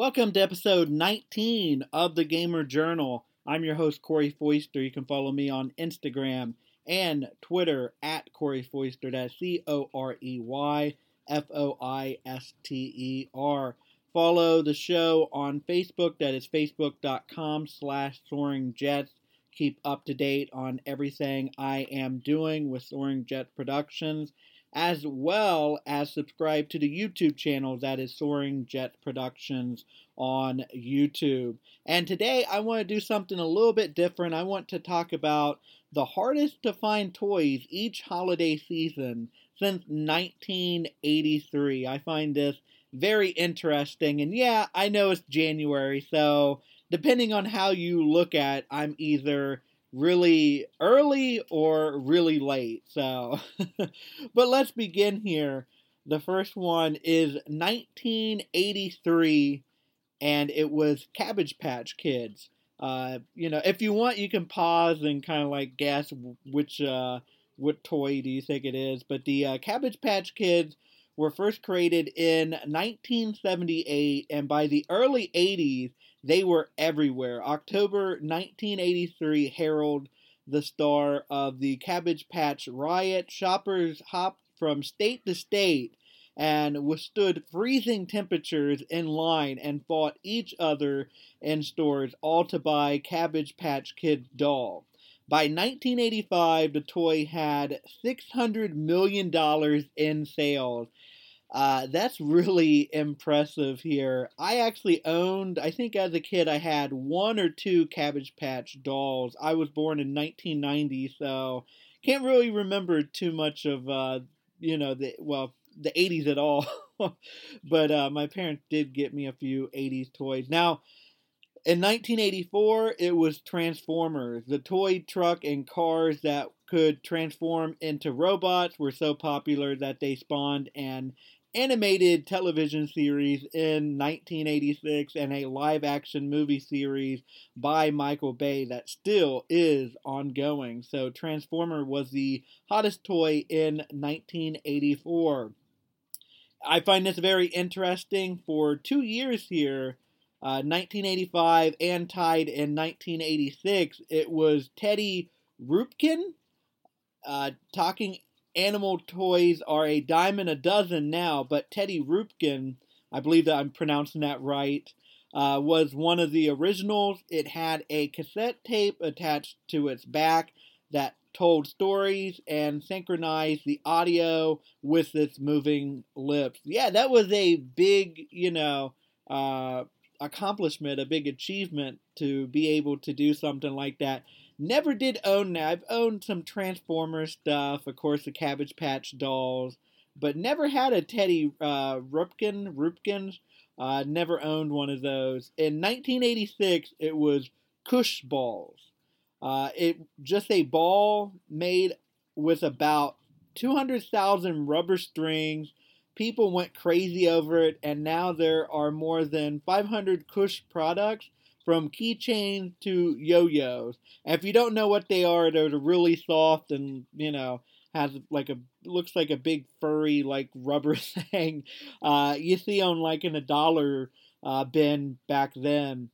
Welcome to episode 19 of the Gamer Journal. I'm your host, Corey Foister. You can follow me on Instagram and Twitter at Corey Foister. That's C O R E Y F O I S T E R. Follow the show on Facebook. That is facebook.com slash soaring jets. Keep up to date on everything I am doing with Soaring Jet Productions as well as subscribe to the YouTube channel that is Soaring Jet Productions on YouTube. And today I want to do something a little bit different. I want to talk about the hardest to find toys each holiday season since 1983. I find this very interesting. And yeah, I know it's January, so depending on how you look at, I'm either really early or really late. So, but let's begin here. The first one is 1983, and it was Cabbage Patch Kids. Uh, you know, if you want, you can pause and kind of like guess which uh, what toy do you think it is. But the uh, Cabbage Patch Kids were first created in 1978, and by the early 80s, they were everywhere. October 1983 Herald, the star of the Cabbage Patch Riot. Shoppers hopped from state to state and withstood freezing temperatures in line and fought each other in stores, all to buy Cabbage Patch Kid doll. By 1985, the toy had $600 million in sales uh, that's really impressive here. I actually owned, I think as a kid, I had one or two Cabbage Patch dolls. I was born in 1990, so can't really remember too much of, uh, you know, the well, the 80s at all. but uh, my parents did get me a few 80s toys. Now, in 1984, it was Transformers. The toy truck and cars that could transform into robots were so popular that they spawned an animated television series in 1986 and a live action movie series by Michael Bay that still is ongoing. So, Transformer was the hottest toy in 1984. I find this very interesting. For two years here, uh, 1985 and tied in 1986, it was Teddy Ruxpin uh, talking animal toys are a dime and a dozen now, but Teddy Ruxpin, I believe that I'm pronouncing that right, uh, was one of the originals. It had a cassette tape attached to its back that told stories and synchronized the audio with its moving lips. Yeah, that was a big, you know, uh, accomplishment, a big achievement to be able to do something like that. Never did own that. I've owned some Transformers stuff, of course, the Cabbage Patch dolls, but never had a Teddy uh, Ruxpin. Ruxpins. Uh, never owned one of those. In 1986, it was Koosh balls. Uh, it just a ball made with about 200,000 rubber strings. People went crazy over it, and now there are more than 500 Koosh products from keychains to yo-yos. And if you don't know what they are, they're really soft and you know has like a looks like a big furry like rubber thing. Uh, you see on like in a dollar uh, bin back then.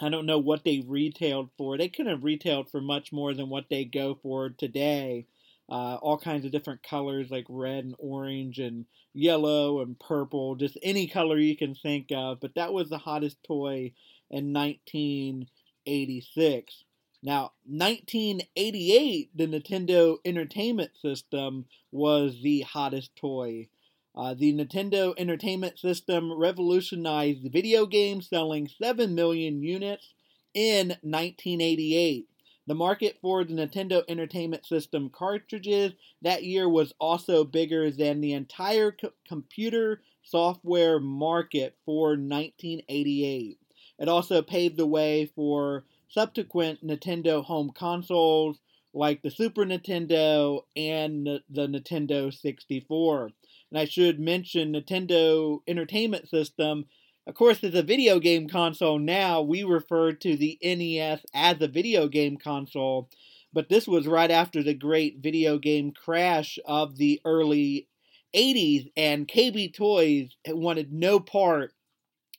I don't know what they retailed for. They couldn't have retailed for much more than what they go for today. Uh, all kinds of different colors like red and orange and yellow and purple, just any color you can think of. But that was the hottest toy in 1986. Now, 1988, the Nintendo Entertainment System was the hottest toy. Uh, the Nintendo Entertainment System revolutionized video games, selling 7 million units in 1988. The market for the Nintendo Entertainment System cartridges that year was also bigger than the entire co- computer software market for 1988. It also paved the way for subsequent Nintendo home consoles like the Super Nintendo and the Nintendo 64. And I should mention Nintendo Entertainment System. Of course, as a video game console now, we refer to the NES as a video game console, but this was right after the great video game crash of the early 80s, and KB Toys wanted no part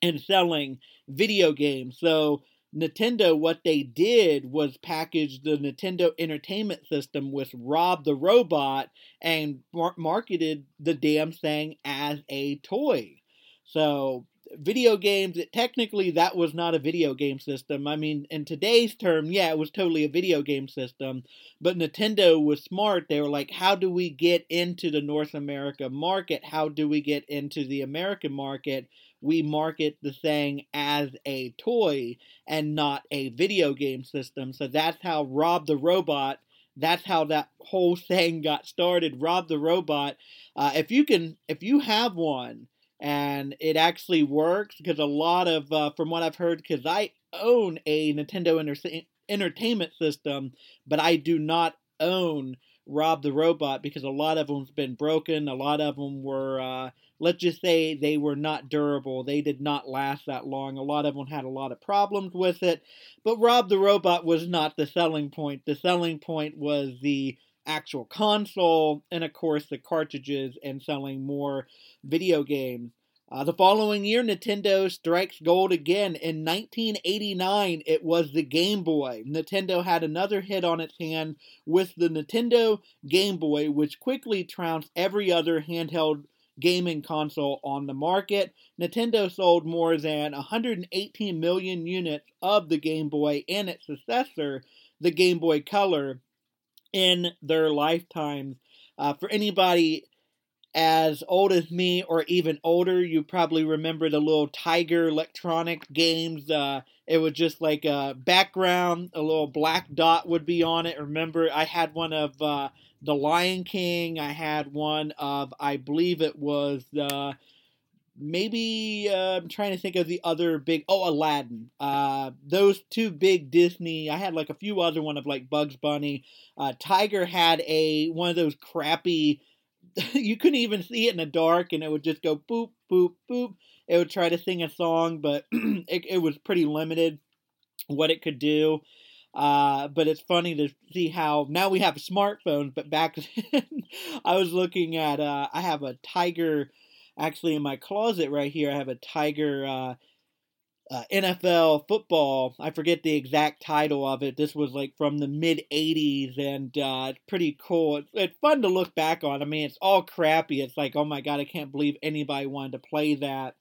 and selling video games. So Nintendo, what they did was package the Nintendo Entertainment System with Rob the Robot and mar- marketed the damn thing as a toy. So video games it, technically that was not a video game system i mean in today's term yeah it was totally a video game system but nintendo was smart they were like how do we get into the north america market how do we get into the american market we market the thing as a toy and not a video game system. So that's how Rob the Robot, that's how that whole thing got started. Rob the Robot, uh, if you can, if you have one and it actually works, because a lot of, uh, from what I've heard, because I own a Nintendo Enter- Entertainment System, but I do not own Rob the Robot because a lot of them's been broken. A lot of them were, uh, let's just say, they were not durable. They did not last that long. A lot of them had a lot of problems with it. But Rob the Robot was not the selling point. The selling point was the actual console and, of course, the cartridges and selling more video games. Uh, the following year, Nintendo strikes gold again. In 1989, it was the Game Boy. Nintendo had another hit on its hand with the Nintendo Game Boy, which quickly trounced every other handheld gaming console on the market. Nintendo sold more than 118 million units of the Game Boy and its successor, the Game Boy Color, in their lifetimes. Uh, for anybody as old as me or even older, you probably remember the little Tiger electronic games. Uh, it was just like a background, a little black dot would be on it. Remember, I had one of uh, The Lion King. I had one of, I believe it was uh, maybe uh, I'm trying to think of the other big. Oh, Aladdin. Uh, those two big Disney. I had like a few other one of like Bugs Bunny. Uh, Tiger had a one of those crappy you couldn't even see it in the dark, and it would just go boop, boop, boop. It would try to sing a song, but it, it was pretty limited what it could do. Uh, but it's funny to see how now we have smartphones, but back then I was looking at, uh, I have a Tiger actually in my closet right here. I have a Tiger uh, uh, NFL football. I forget the exact title of it. This was like from the mid 80s and uh, it's pretty cool. It's, it's, fun to look back on. I mean, it's all crappy. It's like, oh my god, I can't believe anybody wanted to play that.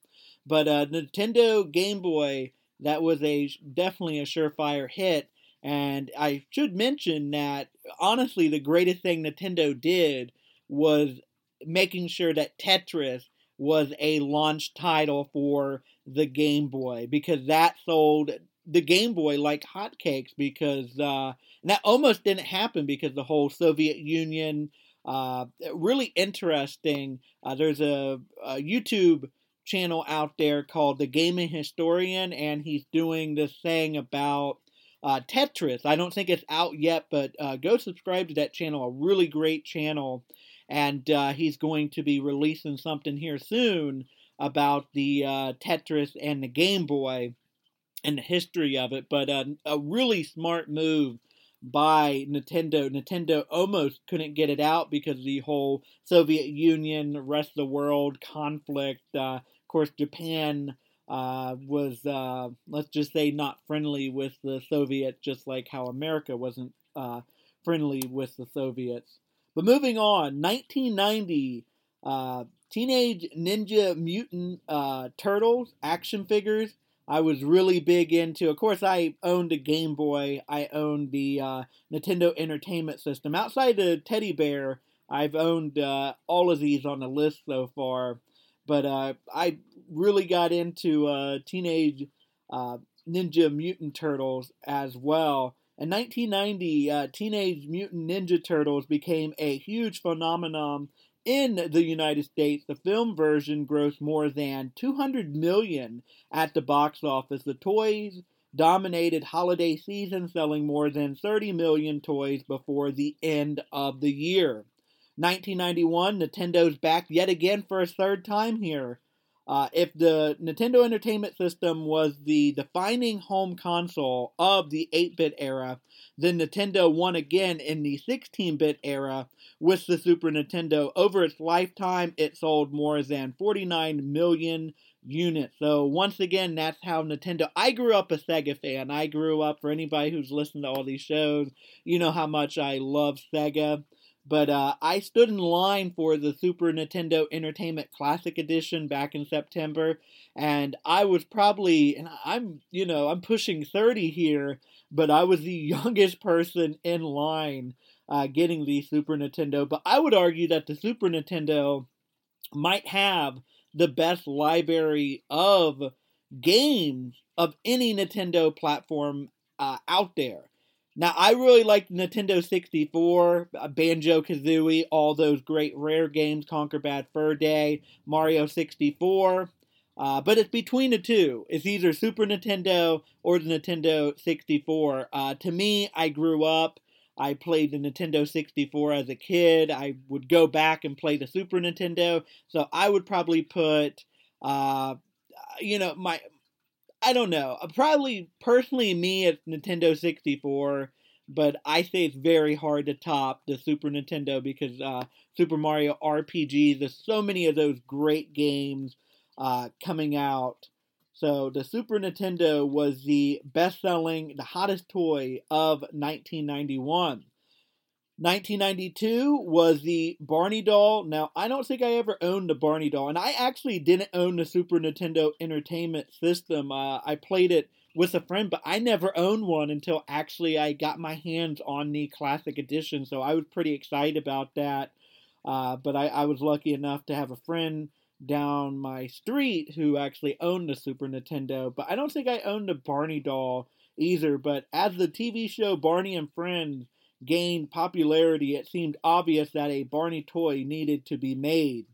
But uh, Nintendo Game Boy, that was a definitely a surefire hit. And I should mention that honestly, the greatest thing Nintendo did was making sure that Tetris was a launch title for the Game Boy because that sold the Game Boy like hotcakes because uh, that almost didn't happen because the whole Soviet Union. Uh, really interesting. Uh, there's a, a, YouTube channel out there called The Gaming Historian, and he's doing this thing about uh, Tetris. I don't think it's out yet, but uh, go subscribe to that channel. A really great channel and uh, he's going to be releasing something here soon about the uh, Tetris and the Game Boy and the history of it. But uh, a really smart move by Nintendo. Nintendo almost couldn't get it out because the whole Soviet Union, rest of the world conflict. Uh, of course, Japan uh, was, uh, let's just say, not friendly with the Soviets, just like how America wasn't uh, friendly with the Soviets. But moving on, 1990, uh, Teenage Ninja Mutant uh, Turtles action figures. I was really big into. Of course, I owned a Game Boy. I owned the uh, Nintendo Entertainment System. Outside the teddy bear, I've owned all of these on the list so far. But uh, I really got into uh, Teenage uh, Ninja Mutant Turtles as well. In 1990, uh, Teenage Mutant Ninja Turtles became a huge phenomenon in the United States. The film version grossed more than 200 million at the box office. The toys dominated holiday season, selling more than 30 million toys before the end of the year. 1991, Nintendo's back yet again for a third time here. Uh, if the Nintendo Entertainment System was the defining home console of the 8 bit era, then Nintendo won again in the 16 bit era with the Super Nintendo. Over its lifetime, it sold more than 49 million units. So once again, that's how Nintendo. I grew up a Sega fan. I grew up for anybody who's listened to all these shows. You know how much I love Sega. But uh, I stood in line for the Super Nintendo Entertainment Classic Edition back in September, and I was probably, and I'm, you know, I'm pushing 30 here, but I was the youngest person in line uh, getting the Super Nintendo. But I would argue that the Super Nintendo might have the best library of games of any Nintendo platform uh, out there. Now, I really like Nintendo 64, uh, Banjo Kazooie, all those great rare games, Conker Bad Fur Day, Mario 64. Uh, but it's between the two. It's either Super Nintendo or the Nintendo 64. Uh, to me, I grew up. I played the Nintendo 64 as a kid. I would go back and play the Super Nintendo. So I would probably put, uh, you know, my I don't know. Uh, probably personally, me at Nintendo 64, but I say it's very hard to top the Super Nintendo because uh, Super Mario RPG. There's so many of those great games uh, coming out. So the Super Nintendo was the best-selling, the hottest toy of 1991. 1992 was the Barney doll. Now, I don't think I ever owned the Barney doll, and I actually didn't own the Super Nintendo Entertainment System. Uh, I played it with a friend, but I never owned one until actually I got my hands on the Classic Edition, so I was pretty excited about that. Uh, but I, I was lucky enough to have a friend down my street who actually owned the Super Nintendo, but I don't think I owned the Barney doll either. But as the TV show Barney and Friends gained popularity, it seemed obvious that a Barney toy needed to be made.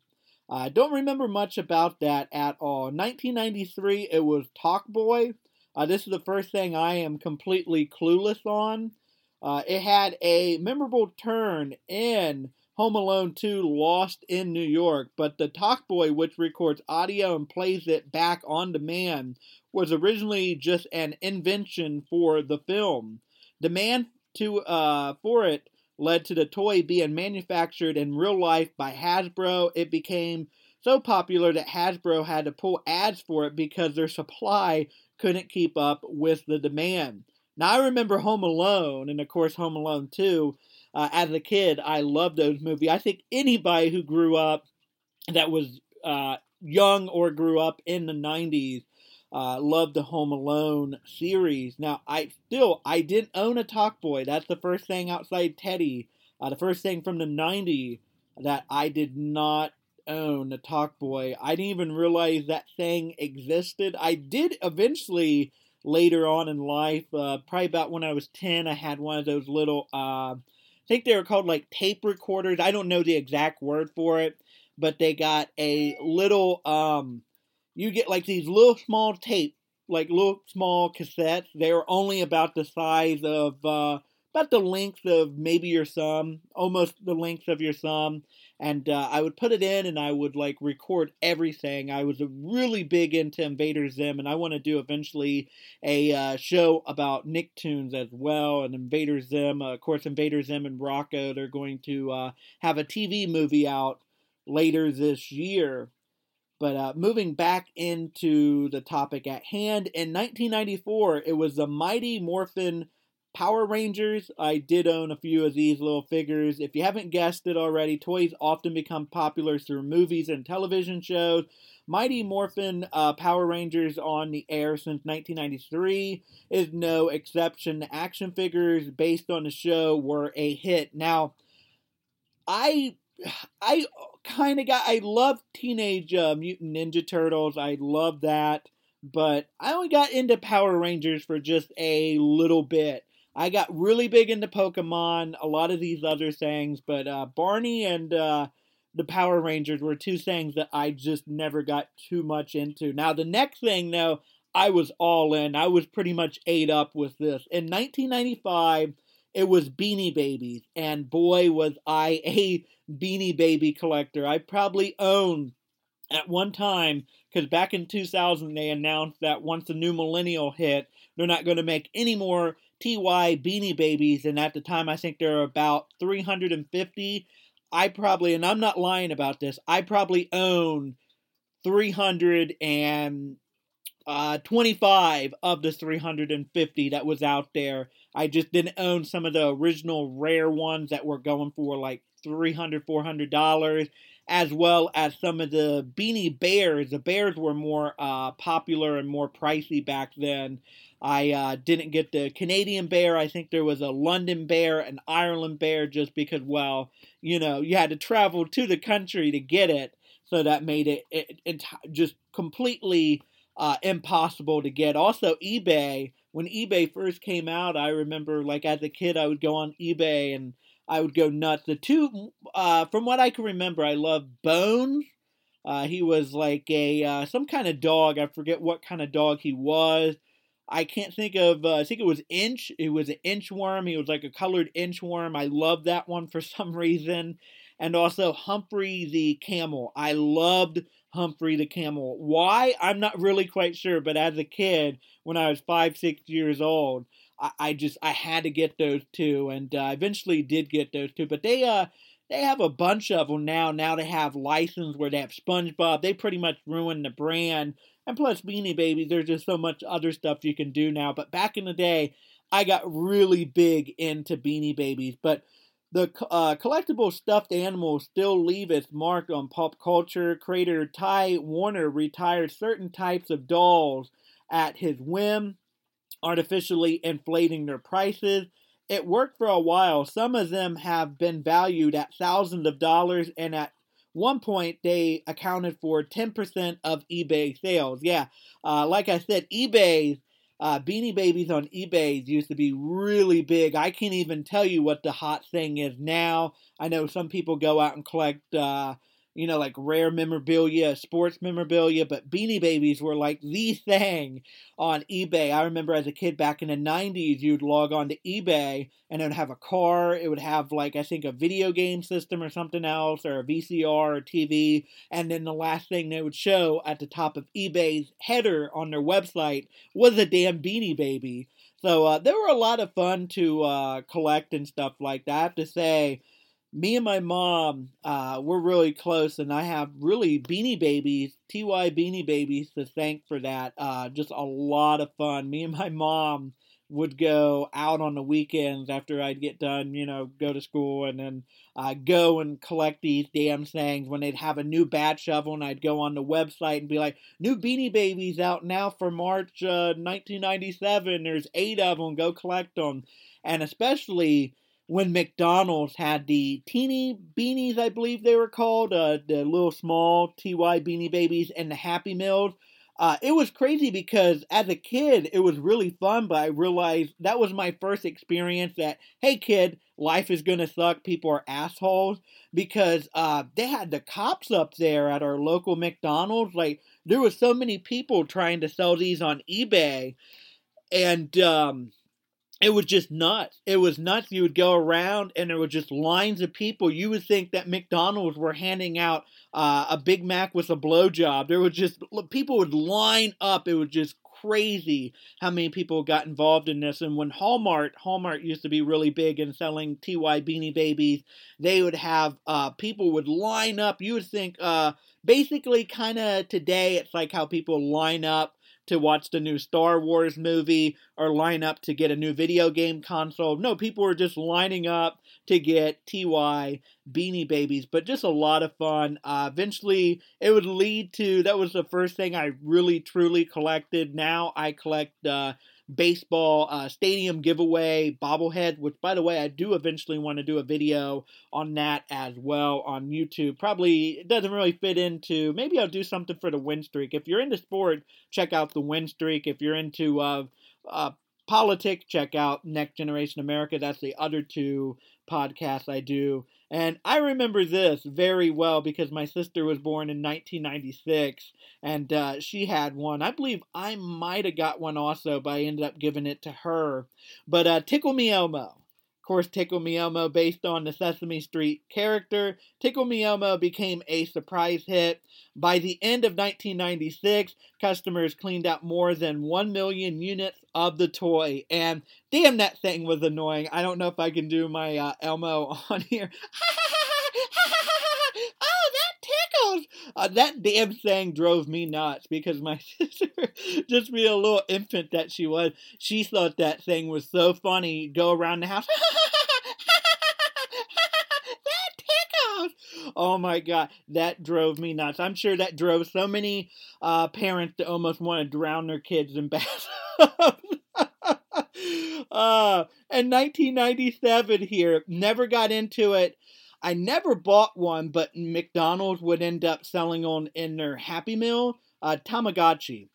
I uh, don't remember much about that at all. 1993, it was Talk Boy. Uh, this is the first thing I am completely clueless on. Uh, it had a memorable turn in Home Alone 2 Lost in New York, but the Talk Boy, which records audio and plays it back on demand, was originally just an invention for the film. Demand to uh, for it led to the toy being manufactured in real life by Hasbro. It became so popular that Hasbro had to pull ads for it because their supply couldn't keep up with the demand. Now, I remember Home Alone, and of course, Home Alone 2. Uh, as a kid, I loved those movies. I think anybody who grew up that was uh, young or grew up in the 90s uh, loved the Home Alone series. Now, I still I didn't own a Talk Boy. That's the first thing outside Teddy. Uh, the first thing from the '90s that I did not own a Talk Boy. I didn't even realize that thing existed. I did eventually later on in life, uh, probably about when I was 10, I had one of those little, uh, I think they were called like tape recorders. I don't know the exact word for it, but they got a little, um, you get like these little small tape, like little small cassettes. They're only about the size of, uh, about the length of maybe your thumb, almost the length of your thumb. And uh, I would put it in and I would like record everything. I was really big into Invader Zim, and I want to do eventually a uh, show about Nicktoons as well. And Invader Zim, uh, of course, Invader Zim and Rocko, they're going to uh, have a TV movie out later this year. But uh, moving back into the topic at hand, in 1994, it was the Mighty Morphin Power Rangers. I did own a few of these little figures. If you haven't guessed it already, toys often become popular through movies and television shows. Mighty Morphin uh, Power Rangers on the air since 1993 is no exception. The action figures based on the show were a hit. Now, I I kind of got. I love Teenage uh, Mutant Ninja Turtles. I love that, but I only got into Power Rangers for just a little bit. I got really big into Pokemon, a lot of these other things, but uh, Barney and uh, the Power Rangers were two things that I just never got too much into. Now, the next thing, though, I was all in. I was pretty much ate up with this. In 1995, it was Beanie Babies, and boy, was I a Beanie Baby collector. I probably owned at one time because back in 2000 they announced that once the new millennial hit, they're not going to make any more TY Beanie Babies, and at the time I think there are about 350. I probably, and I'm not lying about this, I probably own 300 and uh, 25 of the 350 that was out there. I just didn't own some of the original rare ones that were going for like 300 $400 as well as some of the beanie bears. The bears were more uh, popular and more pricey back then. I uh, didn't get the Canadian bear. I think there was a London bear, an Ireland bear, just because, well, you know, you had to travel to the country to get it. So that made it, it, it just completely uh, impossible to get. Also, eBay, when eBay first came out, I remember, like, as a kid, I would go on eBay and I would go nuts. The two, uh, from what I can remember, I love Bones. Uh, he was like a uh, some kind of dog. I forget what kind of dog he was. I can't think of. Uh, I think it was Inch. It was an inchworm. He was like a colored inchworm. I love that one for some reason. And also Humphrey the camel. I loved Humphrey the camel. Why? I'm not really quite sure. But as a kid, when I was five, six years old, I, I just I had to get those two, and uh, eventually did get those two. But they uh they have a bunch of them now. Now they have license where they have SpongeBob. They pretty much ruined the brand. And plus Beanie Babies, there's just so much other stuff you can do now. But back in the day, I got really big into Beanie Babies. But the uh, collectible stuffed animals still leave its mark on pop culture. Creator Ty Warner retired certain types of dolls at his whim artificially inflating their prices. It worked for a while. Some of them have been valued at thousands of dollars, and at one point they accounted for 10% of eBay sales. Yeah, uh, like I said, eBay, uh, Beanie Babies on eBay used to be really big. I can't even tell you what the hot thing is now. I know some people go out and collect. Uh, you know, like rare memorabilia, sports memorabilia, but Beanie Babies were like the thing on eBay. I remember as a kid back in the 90s, you'd log on to eBay and it would have a car. It would have, like, I think a video game system or something else, or a VCR or TV. And then the last thing they would show at the top of eBay's header on their website was a damn Beanie Baby. So uh, there were a lot of fun to uh, collect and stuff like that. I have to say, me and my mom, uh, we're really close, and I have really beanie babies, TY beanie babies to thank for that. Uh, just a lot of fun. Me and my mom would go out on the weekends after I'd get done, you know, go to school and then uh, go and collect these damn things. When they'd have a new batch of them, I'd go on the website and be like, new Beanie Babies out now for March uh, 1997. There's eight of them. Go collect them. And especially when McDonald's had the teeny beanies, I believe they were called, uh, the little small TY beanie babies and the Happy Meals. Uh, it was crazy because as a kid, it was really fun, but I realized that was my first experience that, hey kid, life is gonna suck, people are assholes. Because uh, they had the cops up there at our local McDonald's. Like, there was so many people trying to sell these on eBay. And, um, it was just nuts. It was nuts. You would go around and there were just lines of people. You would think that McDonald's were handing out uh, a Big Mac with a blowjob. There was just people would line up. It was just crazy how many people got involved in this. And when Hallmark, Hallmark used to be really big in selling TY Beanie Babies, they would have uh, people would line up. You would think, uh, basically, kind of today, it's like how people line up to watch the new Star Wars movie or line up to get a new video game console. No, people were just lining up to get TY Beanie Babies, but just a lot of fun. Uh, eventually, it would lead to that was the first thing I really truly collected. Now I collect uh, baseball uh, stadium giveaway bobblehead, which, by the way, I do eventually want to do a video on that as well on YouTube. Probably it doesn't really fit into. Maybe I'll do something for the win streak. If you're into sport, check out the win streak. If you're into uh, uh, politics, check out Next Generation America. That's the other two podcasts I do. And I remember this very well because my sister was born in 1996 and uh, she had one. I believe I might have got one also, but I ended up giving it to her. But uh, Tickle Me Elmo. Of course, Tickle Me Elmo, based on the Sesame Street character, Tickle Me Elmo became a surprise hit. By the end of 1996, customers cleaned out more than 1 million units of the toy. And damn, that thing was annoying. I don't know if I can do my uh, Elmo on here. Uh, that damn thing drove me nuts because my sister, just being a little infant that she was, she thought that thing was so funny. Go around the house. Oh my god, that drove me nuts. I'm sure that drove so many uh, parents to almost want to drown their kids in bathtubs. uh, in 1997 here, never got into it. I never bought one, but McDonald's would end up selling on in their Happy Meal, uh, Tamagotchi.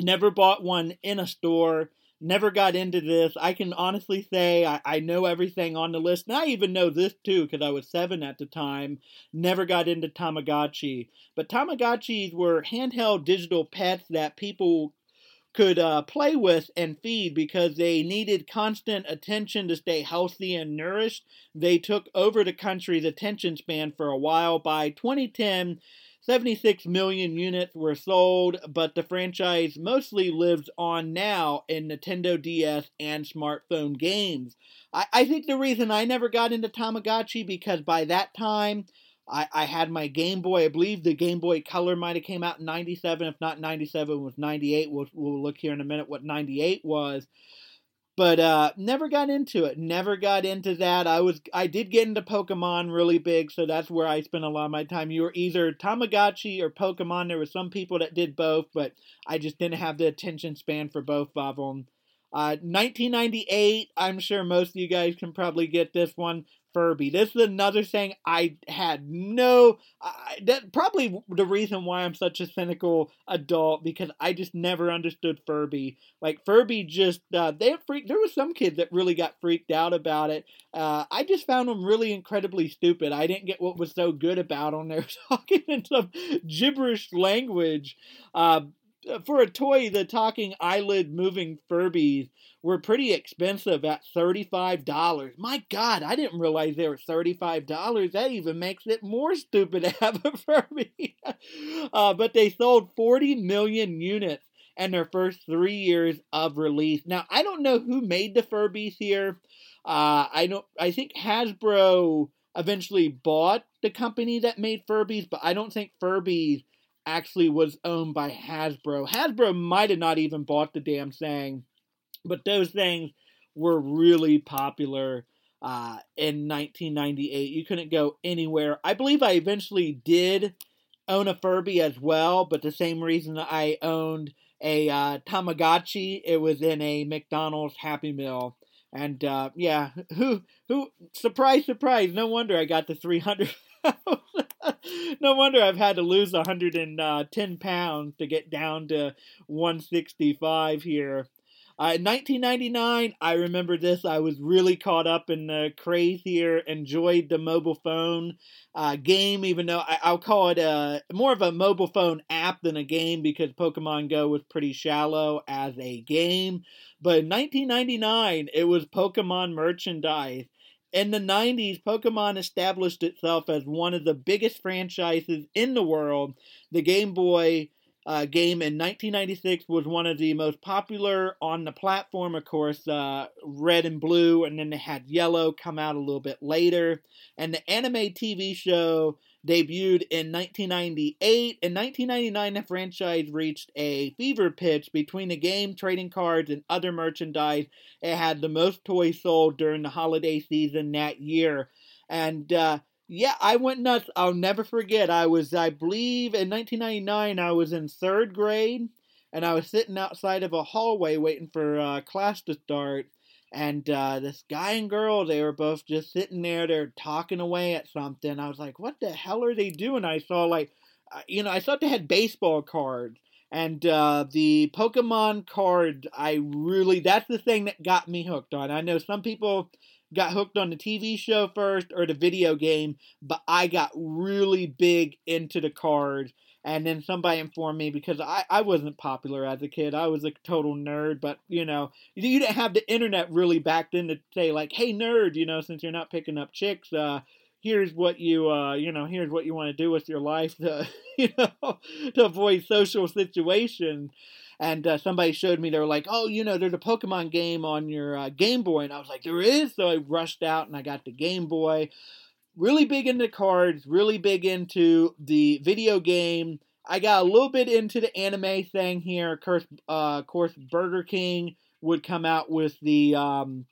Never bought one in a store never got into this. I can honestly say I, I know everything on the list. And I even know this too because I was seven at the time. Never got into Tamagotchi. But Tamagotchis were handheld digital pets that people could uh, play with and feed because they needed constant attention to stay healthy and nourished. They took over the country's attention span for a while. By 2010, 76 million units were sold, but the franchise mostly lives on now in Nintendo DS and smartphone games. I, I think the reason I never got into Tamagotchi because by that time I, I had my Game Boy. I believe the Game Boy Color might have came out in 97. If not 97, was 98. We'll, we'll look here in a minute what 98 was but uh, never got into it. Never got into that. I was I did get into Pokemon really big, so that's where I spent a lot of my time. You were either Tamagotchi or Pokemon. There were some people that did both, but I just didn't have the attention span for both of them. Uh, 1998. I'm sure most of you guys can probably get this one. Furby. This is another thing I had no. I, that probably the reason why I'm such a cynical adult because I just never understood Furby. Like Furby, just uh, they freaked. There was some kids that really got freaked out about it. Uh, I just found them really incredibly stupid. I didn't get what was so good about them. They're talking in some gibberish language. Uh, for a toy, the talking eyelid moving Furbies were pretty expensive at $35. My God, I didn't realize they were $35. That even makes it more stupid to have a Furby. uh, but they sold 40 million units in their first three years of release. Now, I don't know who made the Furbies here. Uh, I don't. I think Hasbro eventually bought the company that made Furbies, but I don't think Furbies actually was owned by Hasbro. Hasbro might have not even bought the damn thing, but those things were really popular uh, in 1998. You couldn't go anywhere. I believe I eventually did own a Furby as well, but the same reason I owned a uh, Tamagotchi, it was in a McDonald's Happy Meal. And uh, yeah, who who surprise surprise, no wonder I got the 300 no wonder I've had to lose 110 uh, pounds to get down to 165 here. Uh, in 1999, I remember this. I was really caught up in the craze here. Enjoyed the mobile phone uh, game, even though I, will call it a more of a mobile phone app than a game because Pokemon Go was pretty shallow as a game. But in 1999, it was Pokemon merchandise. In the 90s, Pokemon established itself as one of the biggest franchises in the world. The Game Boy uh, game in 1996 was one of the most popular on the platform, of course, uh, red and blue, and then they had yellow come out a little bit later. And the anime TV show debuted in 1998. In 1999, the franchise reached a fever pitch between the game, trading cards, and other merchandise. It had the most toys sold during the holiday season that year. And uh, yeah, I went nuts. I'll never forget. I was, I believe, in 1999, I was in third grade, and I was sitting outside of a hallway waiting for uh, class to start and uh, this guy and girl they were both just sitting there they're talking away at something i was like what the hell are they doing? I saw like uh, you know i thought they had baseball cards and uh, the pokemon card i really that's the thing that got me hooked on. I know some people got hooked on the tv show first or the video game but i got really big into the cards and then somebody informed me because I, I wasn't popular as a kid. I was a total nerd, but you know, you didn't have the internet really back then to say like, "Hey, nerd," you know, since you're not picking up chicks, uh, here's what you uh, you know, here's what you want to do with your life to you know to avoid social situations. And uh, somebody showed me they were like, "Oh, you know, there's a Pokemon game on your uh, Game Boy," and I was like, "There is." So I rushed out and I got the Game Boy really big into cards, really big into the video game. I got a little bit into the anime thing here. Of course, uh, of course Burger King would come out with the um,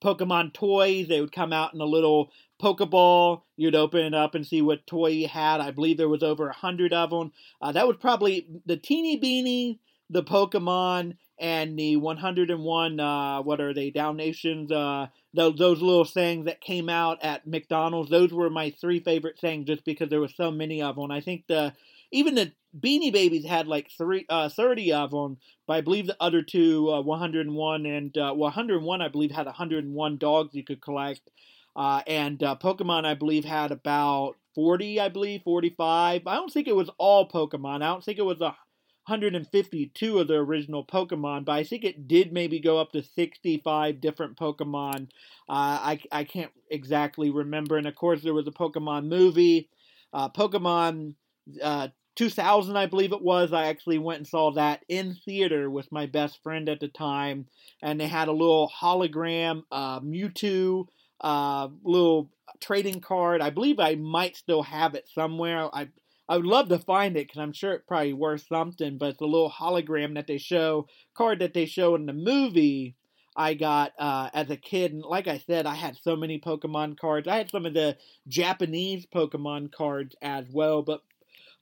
Pokemon toys. They would come out in a little Pokeball. You'd open it up and see what toy you had. I believe there was over a hundred of them. Uh, that was probably the Teeny Beanie, the Pokemon, and the 101. Uh, what are they? Dalmatians. Uh, those those little things that came out at McDonald's. Those were my three favorite things, just because there were so many of them. I think the even the Beanie Babies had like three, uh, 30 of them, but I believe the other two, uh, 101 and uh, 101, I believe had 101 dogs you could collect. Uh, and uh, Pokemon, I believe, had about 40, I believe, 45. I don't think it was all Pokemon. I don't think it was a 152 of the original Pokemon, but I think it did maybe go up to 65 different Pokemon. Uh, I, I can't exactly remember. And of course, there was a Pokemon movie. Uh, Pokemon uh, 2000, I believe it was. I actually went and saw that in theater with my best friend at the time. And they had a little hologram uh, Mewtwo uh, little trading card. I believe I might still have it somewhere. I I would love to find it because I'm sure it probably worth something. But a little hologram that they show card that they show in the movie. I got uh, as a kid, and like I said, I had so many Pokemon cards. I had some of the Japanese Pokemon cards as well, but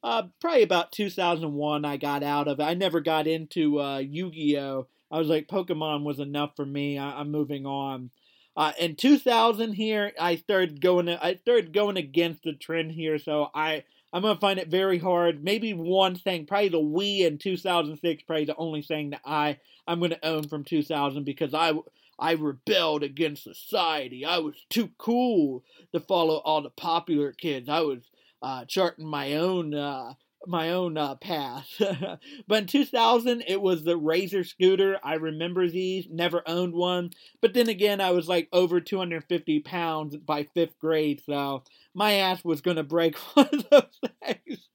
uh, probably about 2001 I got out of it. I never got into uh, Yu-Gi-Oh. I was like, Pokemon was enough for me. I- I'm moving on. Uh, in 2000 here, I started going. I started going against the trend here, so I I'm gonna find it very hard. Maybe one thing, probably the Wii in 2006, probably the only thing that I I'm gonna own from 2000 because I I rebelled against society. I was too cool to follow all the popular kids. I was uh, charting my own uh, my own uh, path. but in 2000, it was the Razor scooter. I remember these, never owned one. But then again, I was like over 250 pounds by fifth grade, so my ass was going to break one of those things.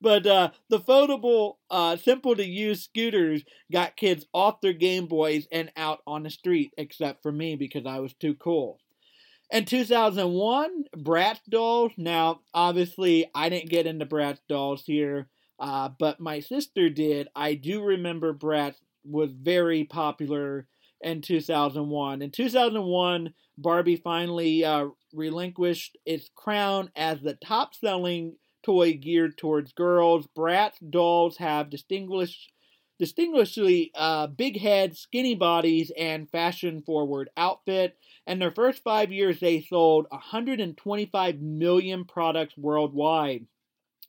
But uh, the foldable, uh, simple to use scooters got kids off their Game Boys and out on the street, except for me because I was too cool. In 2001, Bratz dolls. Now, obviously, I didn't get into Bratz dolls here, uh, but my sister did. I do remember Bratz was very popular in 2001. In 2001, Barbie finally uh, relinquished its crown as the top selling toy geared towards girls. Bratz dolls have distinguished distinguishedly uh, big heads, skinny bodies, and fashion forward outfit. In their first five years, they sold 125 million products worldwide.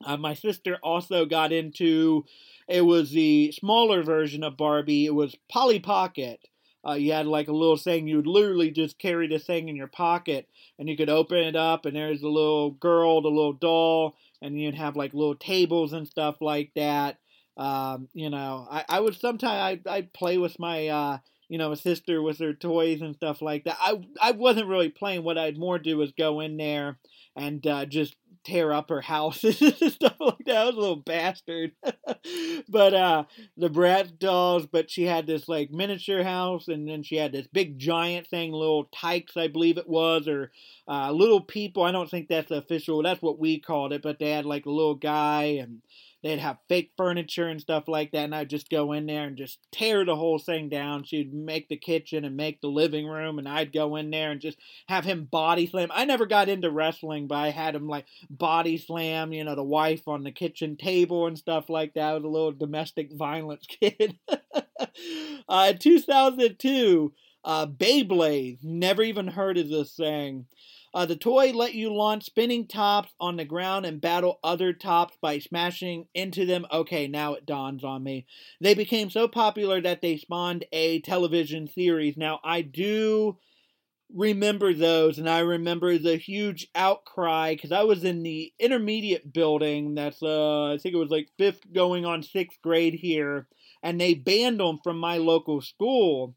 Uh, my sister also got into it was the smaller version of Barbie. It was Polly Pocket. Uh, you had like a little thing you would literally just carry this thing in your pocket, and you could open it up, and there's a little girl, the little doll, and you'd have like little tables and stuff like that. Um, you know, I, I would sometimes I I play with my uh, you know, sister with her toys and stuff like that. I I wasn't really playing. What I'd more do was go in there and uh, just tear up her house and stuff like that. I was a little bastard. but uh the Bratz dolls, but she had this like miniature house and then she had this big giant thing, Little Tikes I believe it was, or uh little people. I don't think that's official. That's what we called it, but they had like a little guy and they'd have fake furniture and stuff like that, and I'd just go in there and just tear the whole thing down. She'd make the kitchen and make the living room, and I'd go in there and just have him body slam. I never got into wrestling, but I had him like body slam, you know, the wife on the kitchen table and stuff like that. I was a little domestic violence kid. uh, 2002, uh, Beyblade. Never even heard of this thing. Uh, the toy let you launch spinning tops on the ground and battle other tops by smashing into them. Okay, now it dawns on me. They became so popular that they spawned a television series. Now, I do remember those, and I remember the huge outcry because I was in the intermediate building. That's, uh, I think it was like fifth going on sixth grade here, and they banned them from my local school.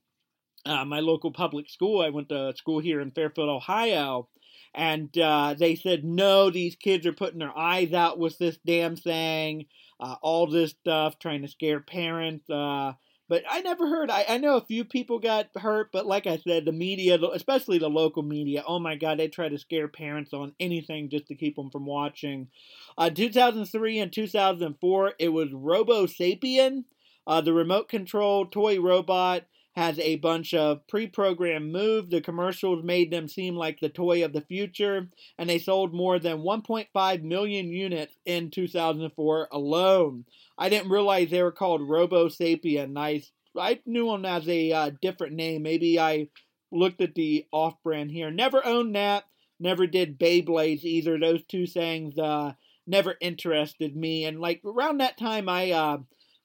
Uh, my local public school. I went to school here in Fairfield, Ohio and uh, they said no these kids are putting their eyes out with this damn thing uh, all this stuff trying to scare parents uh, but I never heard. I, I know a few people got hurt, but like I said, the media, especially the local media, oh my God, they try to scare parents on anything just to keep them from watching. Uh, 2003 and 2004, it was Robo Sapien, uh, the remote control toy robot has a bunch of pre-programmed moves. The commercials made them seem like the toy of the future, and they sold more than 1.5 million units in 2004 alone. I didn't realize they were called Robosapien. I, I knew them as a uh, different name. Maybe I looked at the off-brand here. Never owned that. Never did Beyblades either. Those two things uh, never interested me. And like around that time, I uh,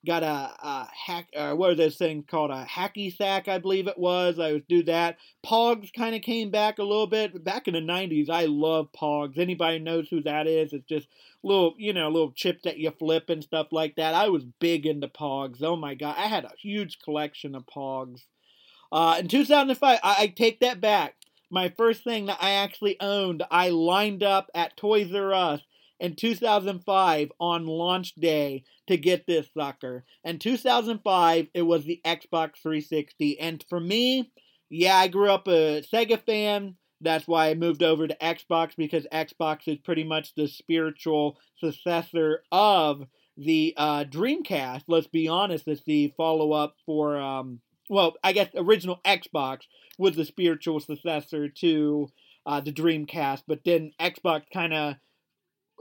got a, a hack, uh, what are those things called? A hacky sack, I believe it was. I would do that. Pogs kind of came back a little bit. Back in the 90s, I love Pogs. Anybody knows who that is? It's just little, you know, little chips that you flip and stuff like that. I was big into Pogs. Oh my God. I had a huge collection of Pogs. Uh, in 2005, I, I take that back. My first thing that I actually owned, I lined up at Toys R Us in 2005 on launch day to get this sucker. In 2005, it was the Xbox 360. And for me, yeah, I grew up a Sega fan. That's why I moved over to Xbox because Xbox is pretty much the spiritual successor of the uh, Dreamcast. Let's be honest, it's the follow up for, um, well, I guess original Xbox was the spiritual successor to uh, the Dreamcast, but then Xbox kind of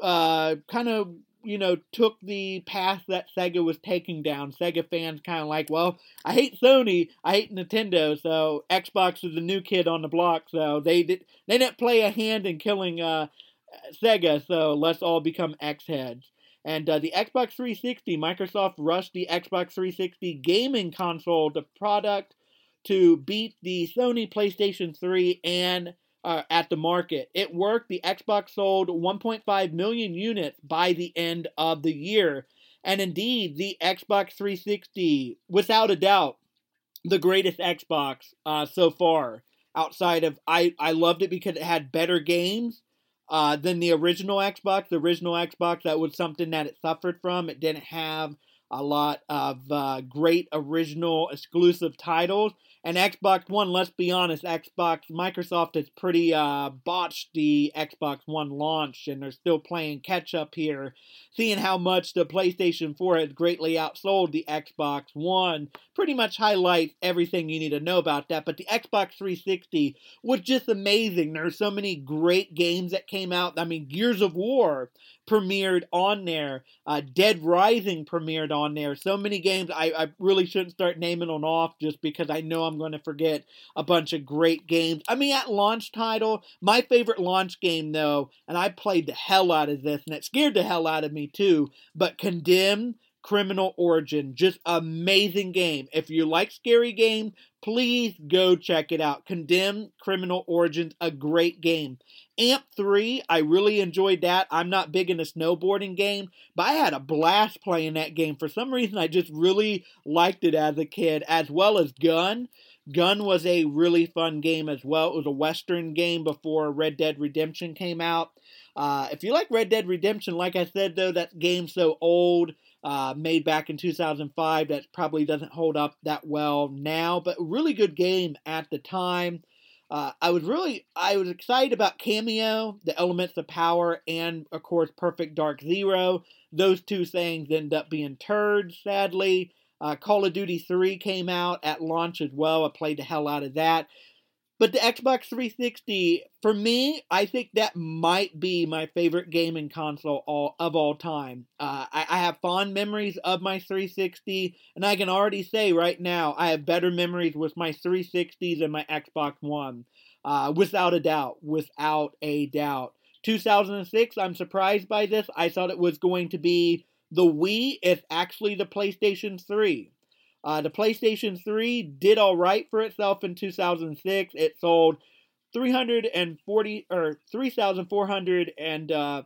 uh, kind of you know took the path that Sega was taking down. Sega fans kind of like, well, I hate Sony, I hate Nintendo, so Xbox is the new kid on the block. So they did they didn't play a hand in killing uh, Sega. So let's all become X heads. And uh, the Xbox 360, Microsoft rushed the Xbox 360 gaming console, the product, to beat the Sony PlayStation 3 and uh, at the market. It worked. The Xbox sold 1.5 million units by the end of the year. And indeed, the Xbox 360, without a doubt, the greatest Xbox uh, so far. Outside of, I, I loved it because it had better games uh, than the original Xbox. The original Xbox, that was something that it suffered from. It didn't have a lot of uh, great original exclusive titles. And Xbox One, let's be honest, Xbox Microsoft has pretty uh, botched the Xbox One launch, and they're still playing catch up here. Seeing how much the PlayStation 4 has greatly outsold the Xbox One, pretty much highlights everything you need to know about that. But the Xbox 360 was just amazing. There's so many great games that came out. I mean, Gears of War premiered on there. Uh, Dead Rising premiered on there. So many games. I, I really shouldn't start naming them off just because I know I'm going to forget a bunch of great games. I mean, at launch title, my favorite launch game though, and I played the hell out of this, and it scared the hell out of me too. But Condemned Criminal Origin. Just amazing game. If you like scary games, please go check it out. Condemned Criminal Origins, a great game. Amped 3, I really enjoyed that. I'm not big in the snowboarding game, but I had a blast playing that game. For some reason, I just really liked it as a kid, as well as Gun. Gun was a really fun game as well. It was a Western game before Red Dead Redemption came out. Uh, if you like Red Dead Redemption, like I said, though, that game's so old uh, made back in 2005 that probably doesn't hold up that well now, but really good game at the time. Uh, I was really I was excited about Kameo, the Elements of Power, and of course Perfect Dark Zero. Those two things end up being turds, sadly. Uh, Call of Duty 3 came out at launch as well. I played the hell out of that. But the Xbox 360, for me, I think that might be my favorite gaming console all, of all time. Uh, I, I, have fond memories of my 360, and I can already say right now I have better memories with my 360s than my Xbox One. Uh, without a doubt. Without a doubt. 2006, I'm surprised by this. I thought it was going to be the Wii. It's actually the PlayStation 3. Uh, the PlayStation 3 did all right for itself in 2006. It sold 340 or 3,400 and uh,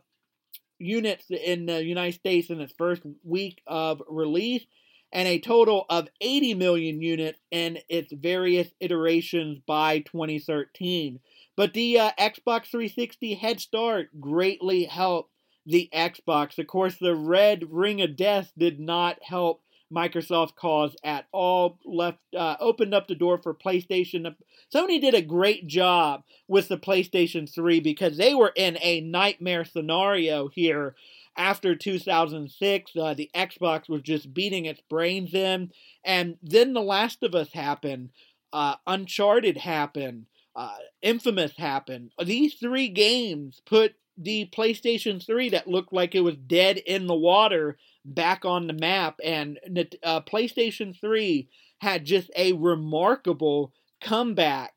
units in the United States in its first week of release, and a total of 80 million units in its various iterations by 2013. But the uh, Xbox 360 head start greatly helped the Xbox. Of course, the red ring of death did not help Microsoft's cause at all. Left uh, opened up the door for PlayStation. Sony did a great job with the PlayStation 3 because they were in a nightmare scenario here after 2006. Uh, the Xbox was just beating its brains in, and then The Last of Us happened. Uh, Uncharted happened. Uh, Infamous happened. These three games put the PlayStation 3 that looked like it was dead in the water back on the map. And uh, PlayStation 3 had just a remarkable comeback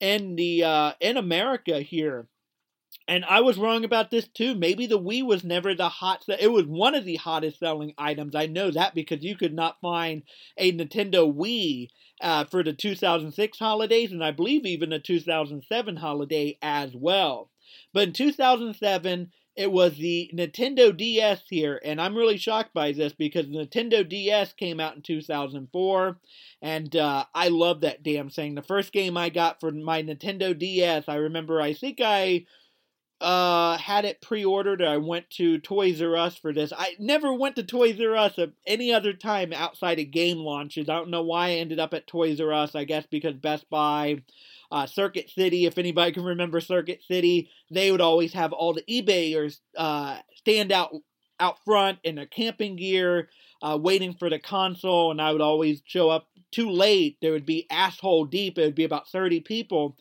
in the uh, in America here. And I was wrong about this too. Maybe the Wii was never the hot. It was one of the hottest selling items. I know that because you could not find a Nintendo Wii uh, for the 2006 holidays, and I believe even the 2007 holiday as well. But in 2007, it was the Nintendo DS here, and I'm really shocked by this because Nintendo DS came out in 2004, and uh, I love that damn thing. The first game I got for my Nintendo DS, I remember, I think I uh, had it pre-ordered. I went to Toys R Us for this. I never went to Toys R Us any other time outside of game launches. I don't know why I ended up at Toys R Us. I guess because Best Buy, uh, Circuit City. If anybody can remember Circuit City, they would always have all the eBayers uh, stand out out front in their camping gear, uh, waiting for the console, and I would always show up too late. There would be asshole deep. It would be about 30 people.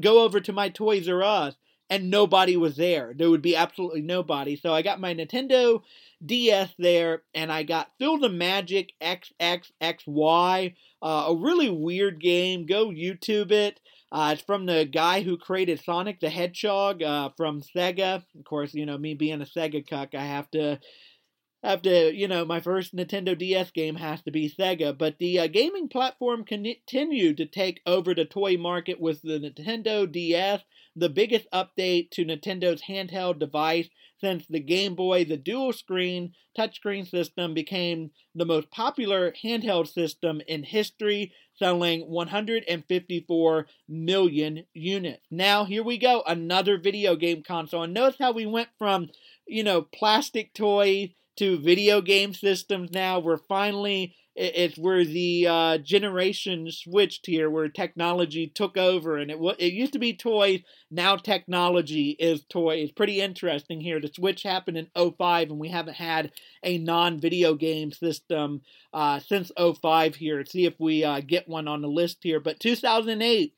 Go over to my Toys R Us and nobody was there. There would be absolutely nobody. So I got my Nintendo DS there, and I got Feel the Magic XXXY, uh, a really weird game. Go YouTube it. Uh, it's from the guy who created Sonic the Hedgehog uh, from Sega. Of course, you know me being a Sega cuck, I have to have to, you know, my first Nintendo DS game has to be Sega. But the uh, gaming platform continued to take over the toy market with the Nintendo DS the biggest update to Nintendo's handheld device since the Game Boy, the dual screen touchscreen system became the most popular handheld system in history, selling 154 million units. Now, here we go, another video game console. And notice how we went from, you know, plastic toys to video game systems now. We're finally it's where the uh, generation switched here, where technology took over, and it it used to be toys. Now technology is toy. It's pretty interesting here. The switch happened in 05, and we haven't had a non-video game system uh, since 05 here. see if we uh, get one on the list here. But 2008,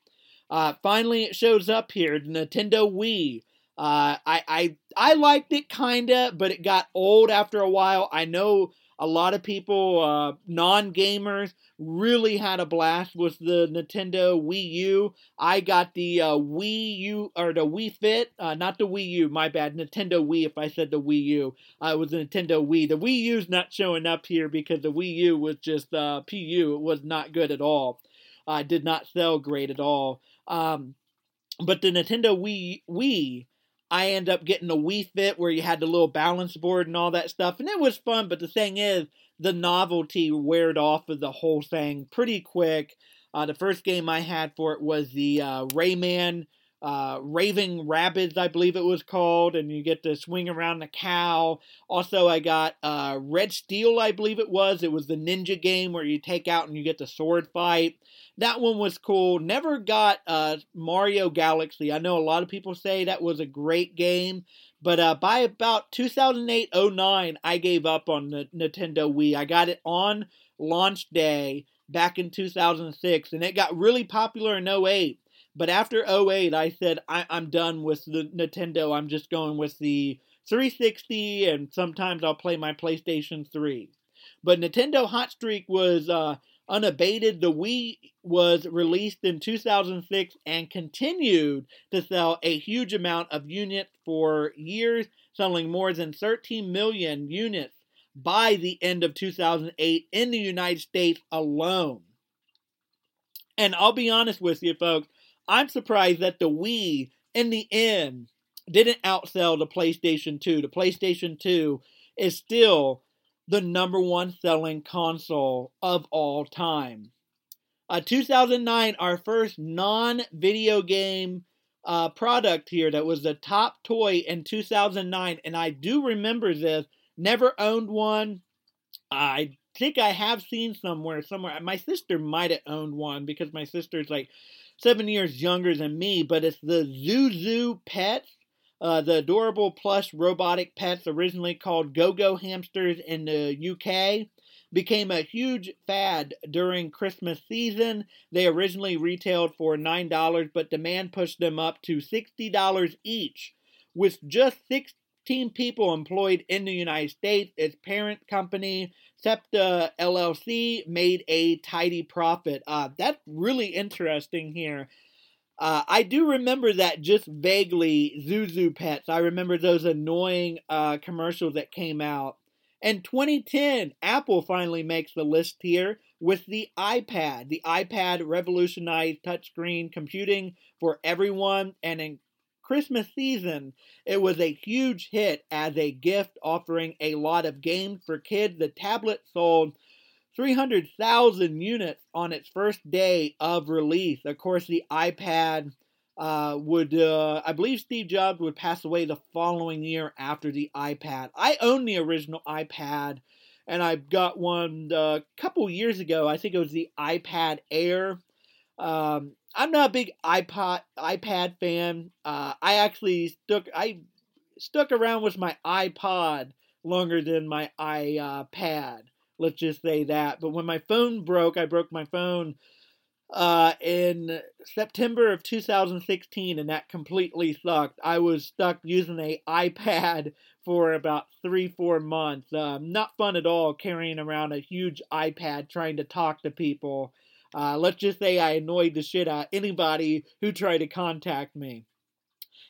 uh, finally it shows up here. The Nintendo Wii. Uh, I I I liked it kinda, but it got old after a while. I know a lot of people, uh, non gamers, really had a blast with the Nintendo Wii U. I got the uh, Wii U or the Wii Fit, uh, not the Wii U. My bad, Nintendo Wii. If I said the Wii U, uh, it was the Nintendo Wii. The Wii U's not showing up here because the Wii U was just uh, PU. It was not good at all. Uh, did not sell great at all. Um, but the Nintendo Wii Wii I end up getting a Wii Fit where you had the little balance board and all that stuff, and it was fun. But the thing is, the novelty weared off of the whole thing pretty quick. Uh, the first game I had for it was the uh, Rayman uh, Raving Rabbids, I believe it was called, and you get to swing around the cow. Also, I got uh, Red Steel, I believe it was. It was the ninja game where you take out and you get the sword fight. That one was cool. Never got uh, Mario Galaxy. I know a lot of people say that was a great game, but uh, by about 2008 09, I gave up on the Nintendo Wii. I got it on launch day back in 2006, and it got really popular in 08 but after 08, I said, I, am done with the Nintendo. I'm just going with the 360, and sometimes I'll play my PlayStation 3. But Nintendo Hot Streak was uh, unabated. The Wii was released in 2006 and continued to sell a huge amount of units for years, selling more than 13 million units by the end of 2008 in the United States alone. And I'll be honest with you, folks, I'm surprised that the Wii, in the end, didn't outsell the PlayStation 2. The PlayStation 2 is still the number one selling console of all time. Uh, 2009, our first non video game uh, product here that was the top toy in 2009, and I do remember this. Never owned one. I think I have seen somewhere, somewhere. My sister might have owned one because my sister's like seven years younger than me, but it's the Zhu Zhu Pets. Uh, the adorable plush robotic pets, originally called Go Go hamsters in the UK, became a huge fad during Christmas season. They originally retailed for $9, but demand pushed them up to $60 each. With just 16 people employed in the United States, its parent company, Cepia LLC, made a tidy profit. Uh, that's really interesting here. Uh, I do remember that just vaguely, Zhu Zhu Pets. I remember those annoying uh, commercials that came out. In 2010, Apple finally makes the list here with the iPad. The iPad revolutionized touchscreen computing for everyone, and in Christmas season, it was a huge hit as a gift offering a lot of games for kids. The tablet sold 300,000 units on its first day of release. Of course, the iPad uh, would, uh, I believe Steve Jobs would pass away the following year after the iPad. I own the original iPad, and I got one a uh, couple years ago. I think it was the iPad Air. Um, I'm not a big iPod iPad fan. Uh, I actually stuck I stuck around with my iPod longer than my iPad. Let's just say that. But when my phone broke, I broke my phone uh, in September of 2016, and that completely sucked. I was stuck using a iPad for about three, four months. Uh, not fun at all carrying around a huge iPad trying to talk to people. Uh, let's just say I annoyed the shit out anybody who tried to contact me.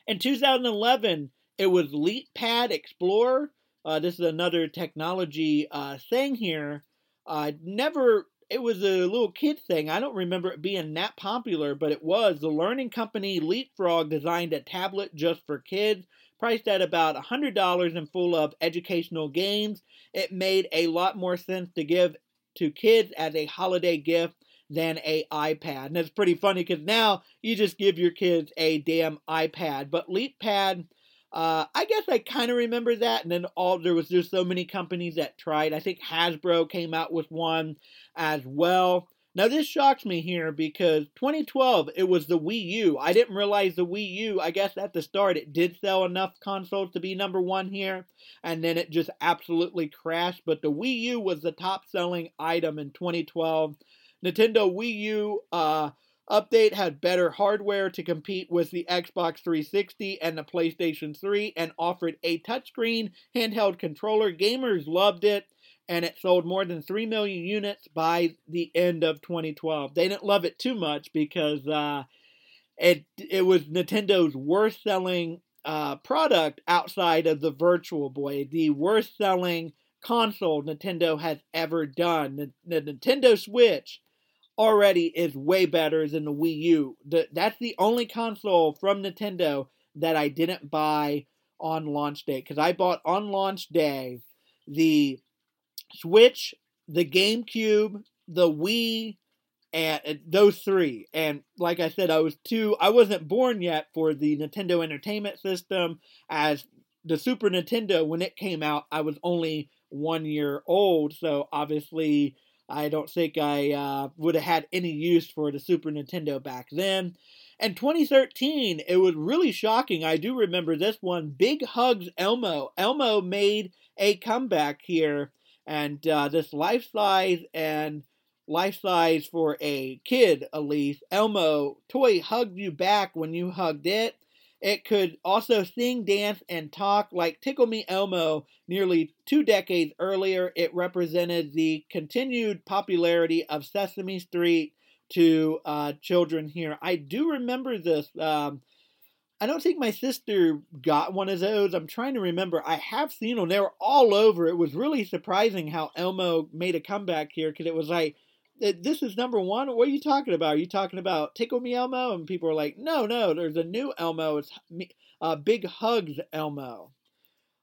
In 2011, it was LeapPad Explorer. Uh, this is another technology uh, thing here. Uh, never it was a little kid thing. I don't remember it being that popular, but it was. The learning company Leapfrog designed a tablet just for kids, priced at about $100 and full of educational games. It made a lot more sense to give to kids as a holiday gift than a iPad. And it's pretty funny because now you just give your kids a damn iPad. But LeapPad uh, I guess I kind of remember that, and then all there was just so many companies that tried. I think Hasbro came out with one as well. Now this shocks me here because 2012 it was the Wii U. I didn't realize the Wii U. I guess at the start it did sell enough consoles to be number one here, and then it just absolutely crashed. But the Wii U was the top selling item in 2012. Nintendo Wii U. Uh, update had better hardware to compete with the Xbox 360 and the PlayStation 3 and offered a touchscreen handheld controller. Gamers loved it and it sold more than 3 million units by the end of 2012. They didn't love it too much because uh, it it was Nintendo's worst selling uh, product outside of the Virtual Boy, the worst selling console Nintendo has ever done. The, the Nintendo Switch already is way better than the Wii U. The, that's the only console from Nintendo that I didn't buy on launch day because I bought on launch day the Switch, the GameCube, the Wii, and those three. And like I said, I was too I wasn't born yet for the Nintendo Entertainment System as the Super Nintendo when it came out. I was only one year old, so obviously I don't think I uh, would have had any use for the Super Nintendo back then. And 2013, it was really shocking. I do remember this one. Big Hugs Elmo. Elmo made a comeback here, and uh, this life size and life size for a kid, at least. Elmo toy hugged you back when you hugged it. It could also sing, dance, and talk like Tickle Me Elmo nearly two decades earlier. It represented the continued popularity of Sesame Street to uh, children here. I do remember this. Um, I don't think my sister got one of those. I'm trying to remember. I have seen them. They were all over. It was really surprising how Elmo made a comeback here because it was like this is number one. What are you talking about? Are you talking about Tickle Me Elmo? And people are like, no, no, there's a new Elmo. It's uh, Big Hugs Elmo.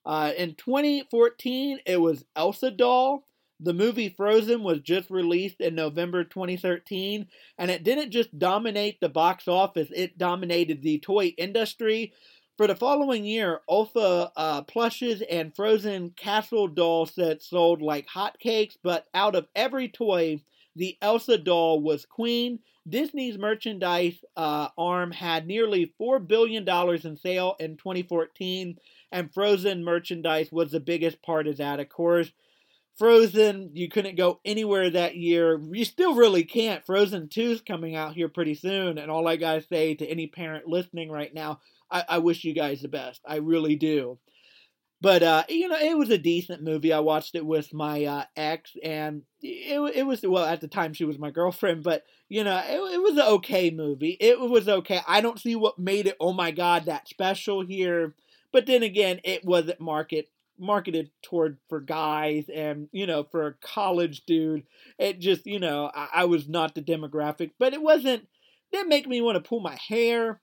Uh, in 2014, it was Elsa Doll. The movie Frozen was just released in November 2013, and it didn't just dominate the box office, it dominated the toy industry. For the following year, Olaf uh, plushes and frozen castle doll sets sold like hotcakes, but out of every toy, the Elsa doll was queen. Disney's merchandise uh, arm had nearly $4 billion in sale in 2014, and Frozen merchandise was the biggest part of that, of course. Frozen, you couldn't go anywhere that year. You still really can't. Frozen 2 is coming out here pretty soon, and all I gotta say to any parent listening right now, I, I wish you guys the best. I really do. But uh, you know, it was a decent movie. I watched it with my uh, ex, and it it was well at the time she was my girlfriend. But you know, it, it was an okay movie. It was okay. I don't see what made it. Oh my god, that special here. But then again, it wasn't market marketed toward for guys and you know for a college dude it just you know I, I was not the demographic but it wasn't didn't make me want to pull my hair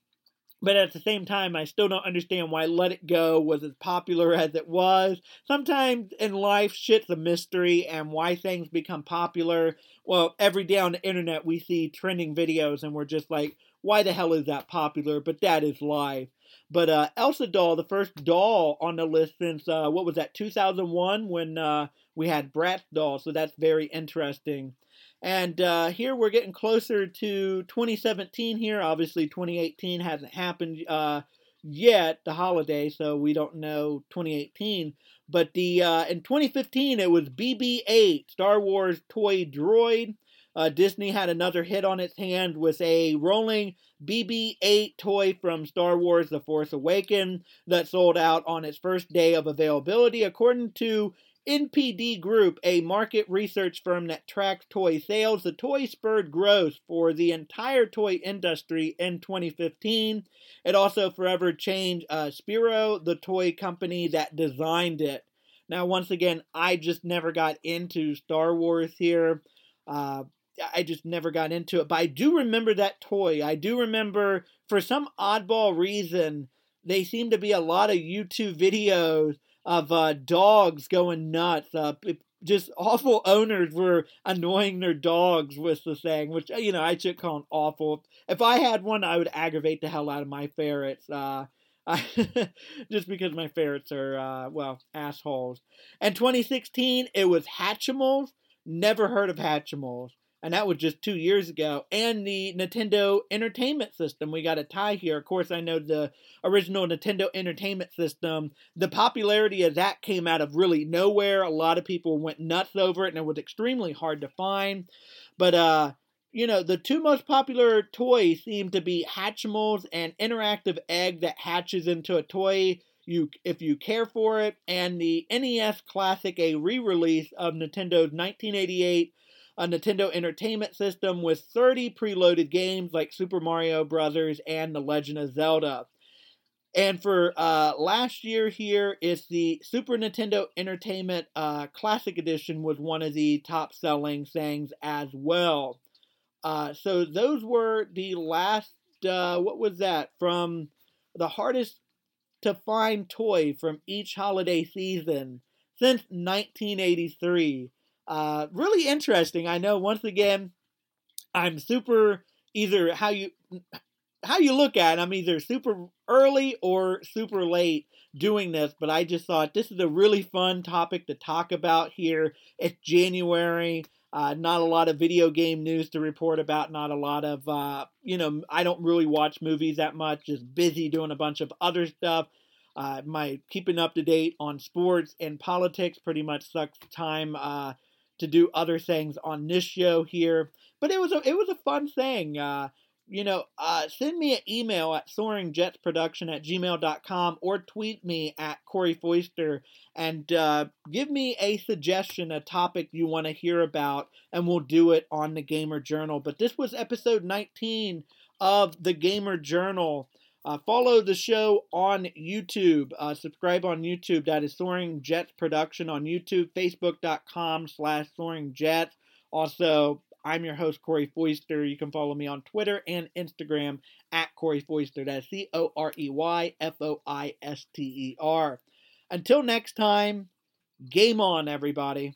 but at the same time, I still don't understand why Let It Go was as popular as it was. Sometimes in life, shit's a mystery, and why things become popular. Well, every day on the internet, we see trending videos, and we're just like, why the hell is that popular? But that is life. But uh, Elsa doll, the first doll on the list since uh, what was that, 2001, when uh, we had Bratz doll. So that's very interesting. And uh, here we're getting closer to 2017 here. Obviously, 2018 hasn't happened uh, yet, the holiday, so we don't know 2018. But the uh, in 2015, it was BB-8, Star Wars toy droid. Uh, Disney had another hit on its hand with a rolling BB-8 toy from Star Wars: The Force Awakens that sold out on its first day of availability, according to NPD Group, a market research firm that tracks toy sales, the toy spurred growth for the entire toy industry in 2015. It also forever changed uh, Sphero, the toy company that designed it. Now, once again, I just never got into Star Wars here. Uh, I just never got into it, but I do remember that toy. I do remember, for some oddball reason, they seem to be a lot of YouTube videos of uh, dogs going nuts. Uh, just awful owners were annoying their dogs with the thing, which you know I should call awful. If I had one, I would aggravate the hell out of my ferrets. Uh, just because my ferrets are uh, well assholes. And 2016, it was Hatchimals. Never heard of Hatchimals and that was just two years ago. And the Nintendo Entertainment System, we got a tie here. Of course, I know the original Nintendo Entertainment System, the popularity of that came out of really nowhere. A lot of people went nuts over it, and it was extremely hard to find. But, uh, you know, the two most popular toys seem to be Hatchimals and Interactive Egg that hatches into a toy you if you care for it, and the NES Classic, a re-release of Nintendo's 1988 a Nintendo Entertainment System with 30 preloaded games like Super Mario Brothers and The Legend of Zelda. And for uh, last year here, it's the Super Nintendo Entertainment uh, Classic Edition was one of the top selling things as well. Uh, so those were the last, uh, what was that, from the hardest to find toy from each holiday season since 1983. Uh, really interesting. I know once again, I'm super either how you how you look at it, I'm either super early or super late doing this, but I just thought this is a really fun topic to talk about here. It's January. Uh, not a lot of video game news to report about. Not a lot of, uh, you know, I don't really watch movies that much. Just busy doing a bunch of other stuff. Uh, my keeping up to date on sports and politics pretty much sucks time. To do other things on this show here. But it was a it was a fun thing. Uh, you know, uh, send me an email at soaringjetsproduction at gmail.com or tweet me at Corey Foister and uh, give me a suggestion, a topic you want to hear about, and we'll do it on the Gamer Journal. But this was episode 19 of the Gamer Journal. Uh, follow the show on YouTube. Uh, subscribe on YouTube. That is Soaring Jets Production on YouTube. Facebook.com slash Soaring Jets. Also, I'm your host, Corey Foister. You can follow me on Twitter and Instagram at Corey Foister. That's C O R E Y F O I S T E R. Until next time, game on, everybody.